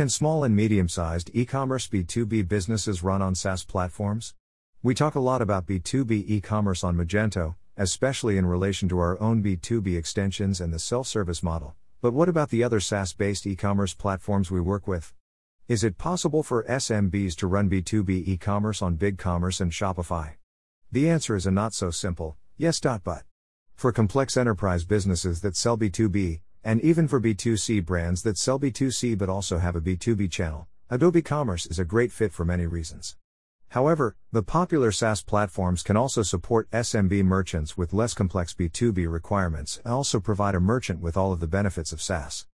Can small and medium sized e commerce B2B businesses run on SaaS platforms? We talk a lot about B2B e commerce on Magento, especially in relation to our own B2B extensions and the self service model. But what about the other SaaS based e commerce platforms we work with? Is it possible for SMBs to run B2B e commerce on BigCommerce and Shopify? The answer is a not so simple yes. But for complex enterprise businesses that sell B2B, and even for B2C brands that sell B2C but also have a B2B channel, Adobe Commerce is a great fit for many reasons. However, the popular SaaS platforms can also support SMB merchants with less complex B2B requirements and also provide a merchant with all of the benefits of SaaS.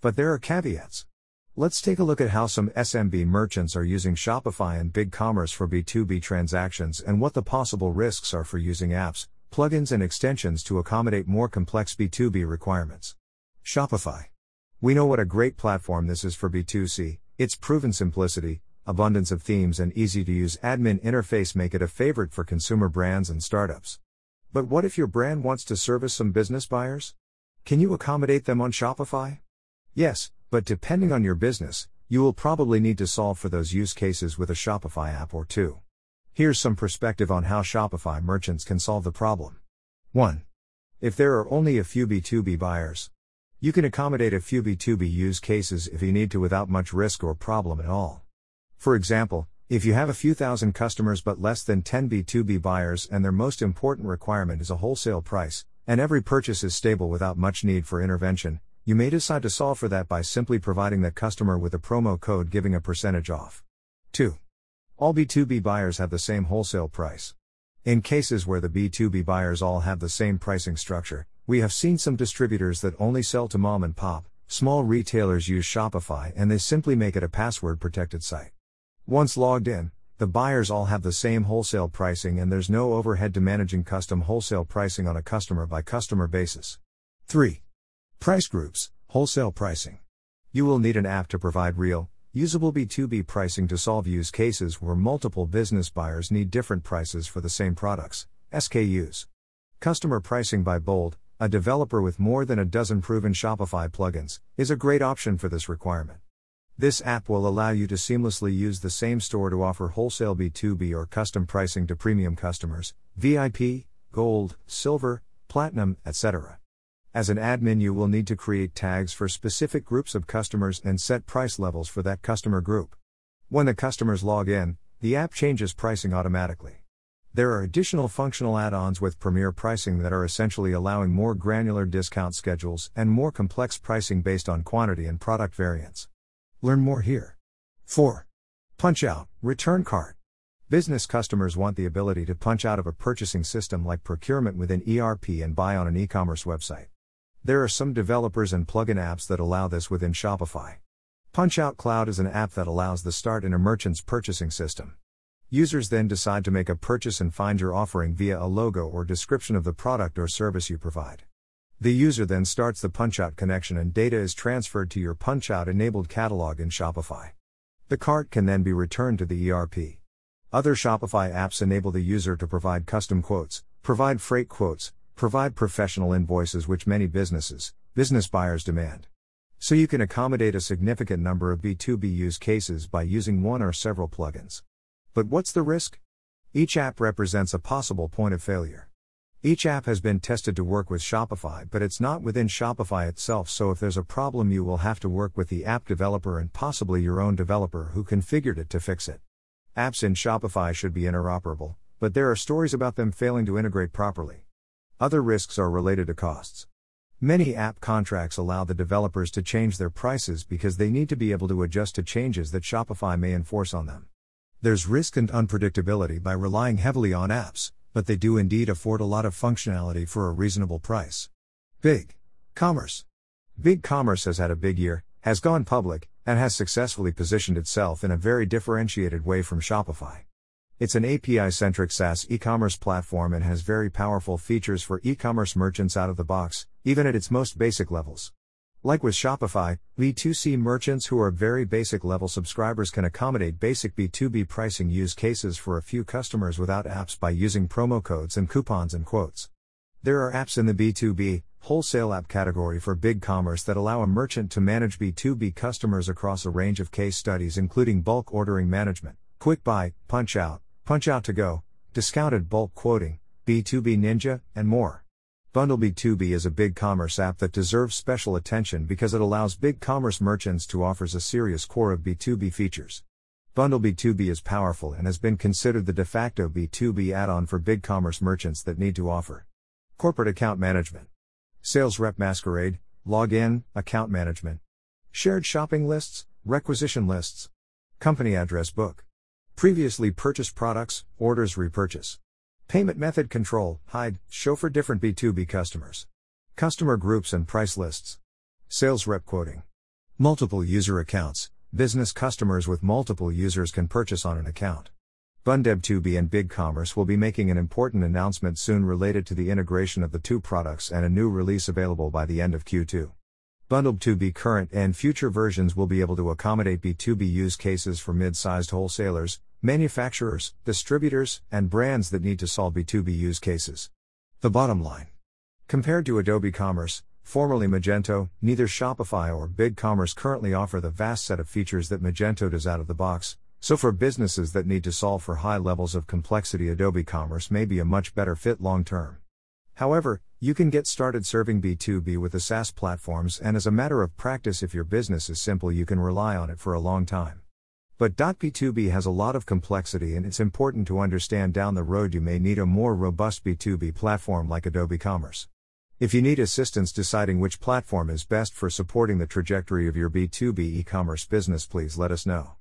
But there are caveats. Let's take a look at how some SMB merchants are using Shopify and BigCommerce for B2B transactions and what the possible risks are for using apps, plugins, and extensions to accommodate more complex B2B requirements. Shopify. We know what a great platform this is for B2C, its proven simplicity, abundance of themes, and easy to use admin interface make it a favorite for consumer brands and startups. But what if your brand wants to service some business buyers? Can you accommodate them on Shopify? Yes, but depending on your business, you will probably need to solve for those use cases with a Shopify app or two. Here's some perspective on how Shopify merchants can solve the problem. 1. If there are only a few B2B buyers, you can accommodate a few B2B use cases if you need to without much risk or problem at all. For example, if you have a few thousand customers but less than 10 B2B buyers and their most important requirement is a wholesale price, and every purchase is stable without much need for intervention, you may decide to solve for that by simply providing that customer with a promo code giving a percentage off. 2. All B2B buyers have the same wholesale price. In cases where the B2B buyers all have the same pricing structure, we have seen some distributors that only sell to mom and pop, small retailers use Shopify and they simply make it a password protected site. Once logged in, the buyers all have the same wholesale pricing and there's no overhead to managing custom wholesale pricing on a customer by customer basis. 3. Price groups, wholesale pricing. You will need an app to provide real, usable B2B pricing to solve use cases where multiple business buyers need different prices for the same products, SKUs. Customer pricing by Bold, a developer with more than a dozen proven Shopify plugins, is a great option for this requirement. This app will allow you to seamlessly use the same store to offer wholesale B2B or custom pricing to premium customers, VIP, Gold, Silver, Platinum, etc. As an admin, you will need to create tags for specific groups of customers and set price levels for that customer group. When the customers log in, the app changes pricing automatically. There are additional functional add ons with Premier pricing that are essentially allowing more granular discount schedules and more complex pricing based on quantity and product variants. Learn more here. 4. Punch out, return cart. Business customers want the ability to punch out of a purchasing system like procurement within ERP and buy on an e commerce website. There are some developers and plugin apps that allow this within Shopify. Punchout Cloud is an app that allows the start in a merchant's purchasing system. Users then decide to make a purchase and find your offering via a logo or description of the product or service you provide. The user then starts the Punchout connection and data is transferred to your Punchout enabled catalog in Shopify. The cart can then be returned to the ERP. Other Shopify apps enable the user to provide custom quotes, provide freight quotes, provide professional invoices which many businesses, business buyers demand. So you can accommodate a significant number of B2B use cases by using one or several plugins. But what's the risk? Each app represents a possible point of failure. Each app has been tested to work with Shopify, but it's not within Shopify itself, so if there's a problem, you will have to work with the app developer and possibly your own developer who configured it to fix it. Apps in Shopify should be interoperable, but there are stories about them failing to integrate properly. Other risks are related to costs. Many app contracts allow the developers to change their prices because they need to be able to adjust to changes that Shopify may enforce on them. There's risk and unpredictability by relying heavily on apps, but they do indeed afford a lot of functionality for a reasonable price. Big Commerce. Big Commerce has had a big year, has gone public, and has successfully positioned itself in a very differentiated way from Shopify. It's an API centric SaaS e commerce platform and has very powerful features for e commerce merchants out of the box, even at its most basic levels. Like with Shopify, B2C merchants who are very basic level subscribers can accommodate basic B2B pricing use cases for a few customers without apps by using promo codes and coupons and quotes. There are apps in the B2B, wholesale app category for big commerce that allow a merchant to manage B2B customers across a range of case studies including bulk ordering management, quick buy, punch out, PunchOut2Go, discounted bulk quoting, B2B Ninja, and more. Bundle B2B is a big commerce app that deserves special attention because it allows big commerce merchants to offers a serious core of B2B features. Bundle B2B is powerful and has been considered the de facto B2B add-on for big commerce merchants that need to offer corporate account management Sales Rep Masquerade, Login, Account Management. Shared shopping lists, requisition lists. Company address book. Previously purchased products, orders repurchase. Payment method control, hide, show for different B2B customers. Customer groups and price lists. Sales rep quoting. Multiple user accounts. Business customers with multiple users can purchase on an account. BundleB2B and BigCommerce will be making an important announcement soon related to the integration of the two products and a new release available by the end of Q2. BundleB2B current and future versions will be able to accommodate B2B use cases for mid sized wholesalers, manufacturers, distributors, and brands that need to solve B2B use cases. The bottom line Compared to Adobe Commerce, formerly Magento, neither Shopify or BigCommerce currently offer the vast set of features that Magento does out of the box, so, for businesses that need to solve for high levels of complexity, Adobe Commerce may be a much better fit long term. However, you can get started serving B2B with the SaaS platforms, and as a matter of practice, if your business is simple, you can rely on it for a long time. But B2B has a lot of complexity, and it's important to understand down the road you may need a more robust B2B platform like Adobe Commerce. If you need assistance deciding which platform is best for supporting the trajectory of your B2B e commerce business, please let us know.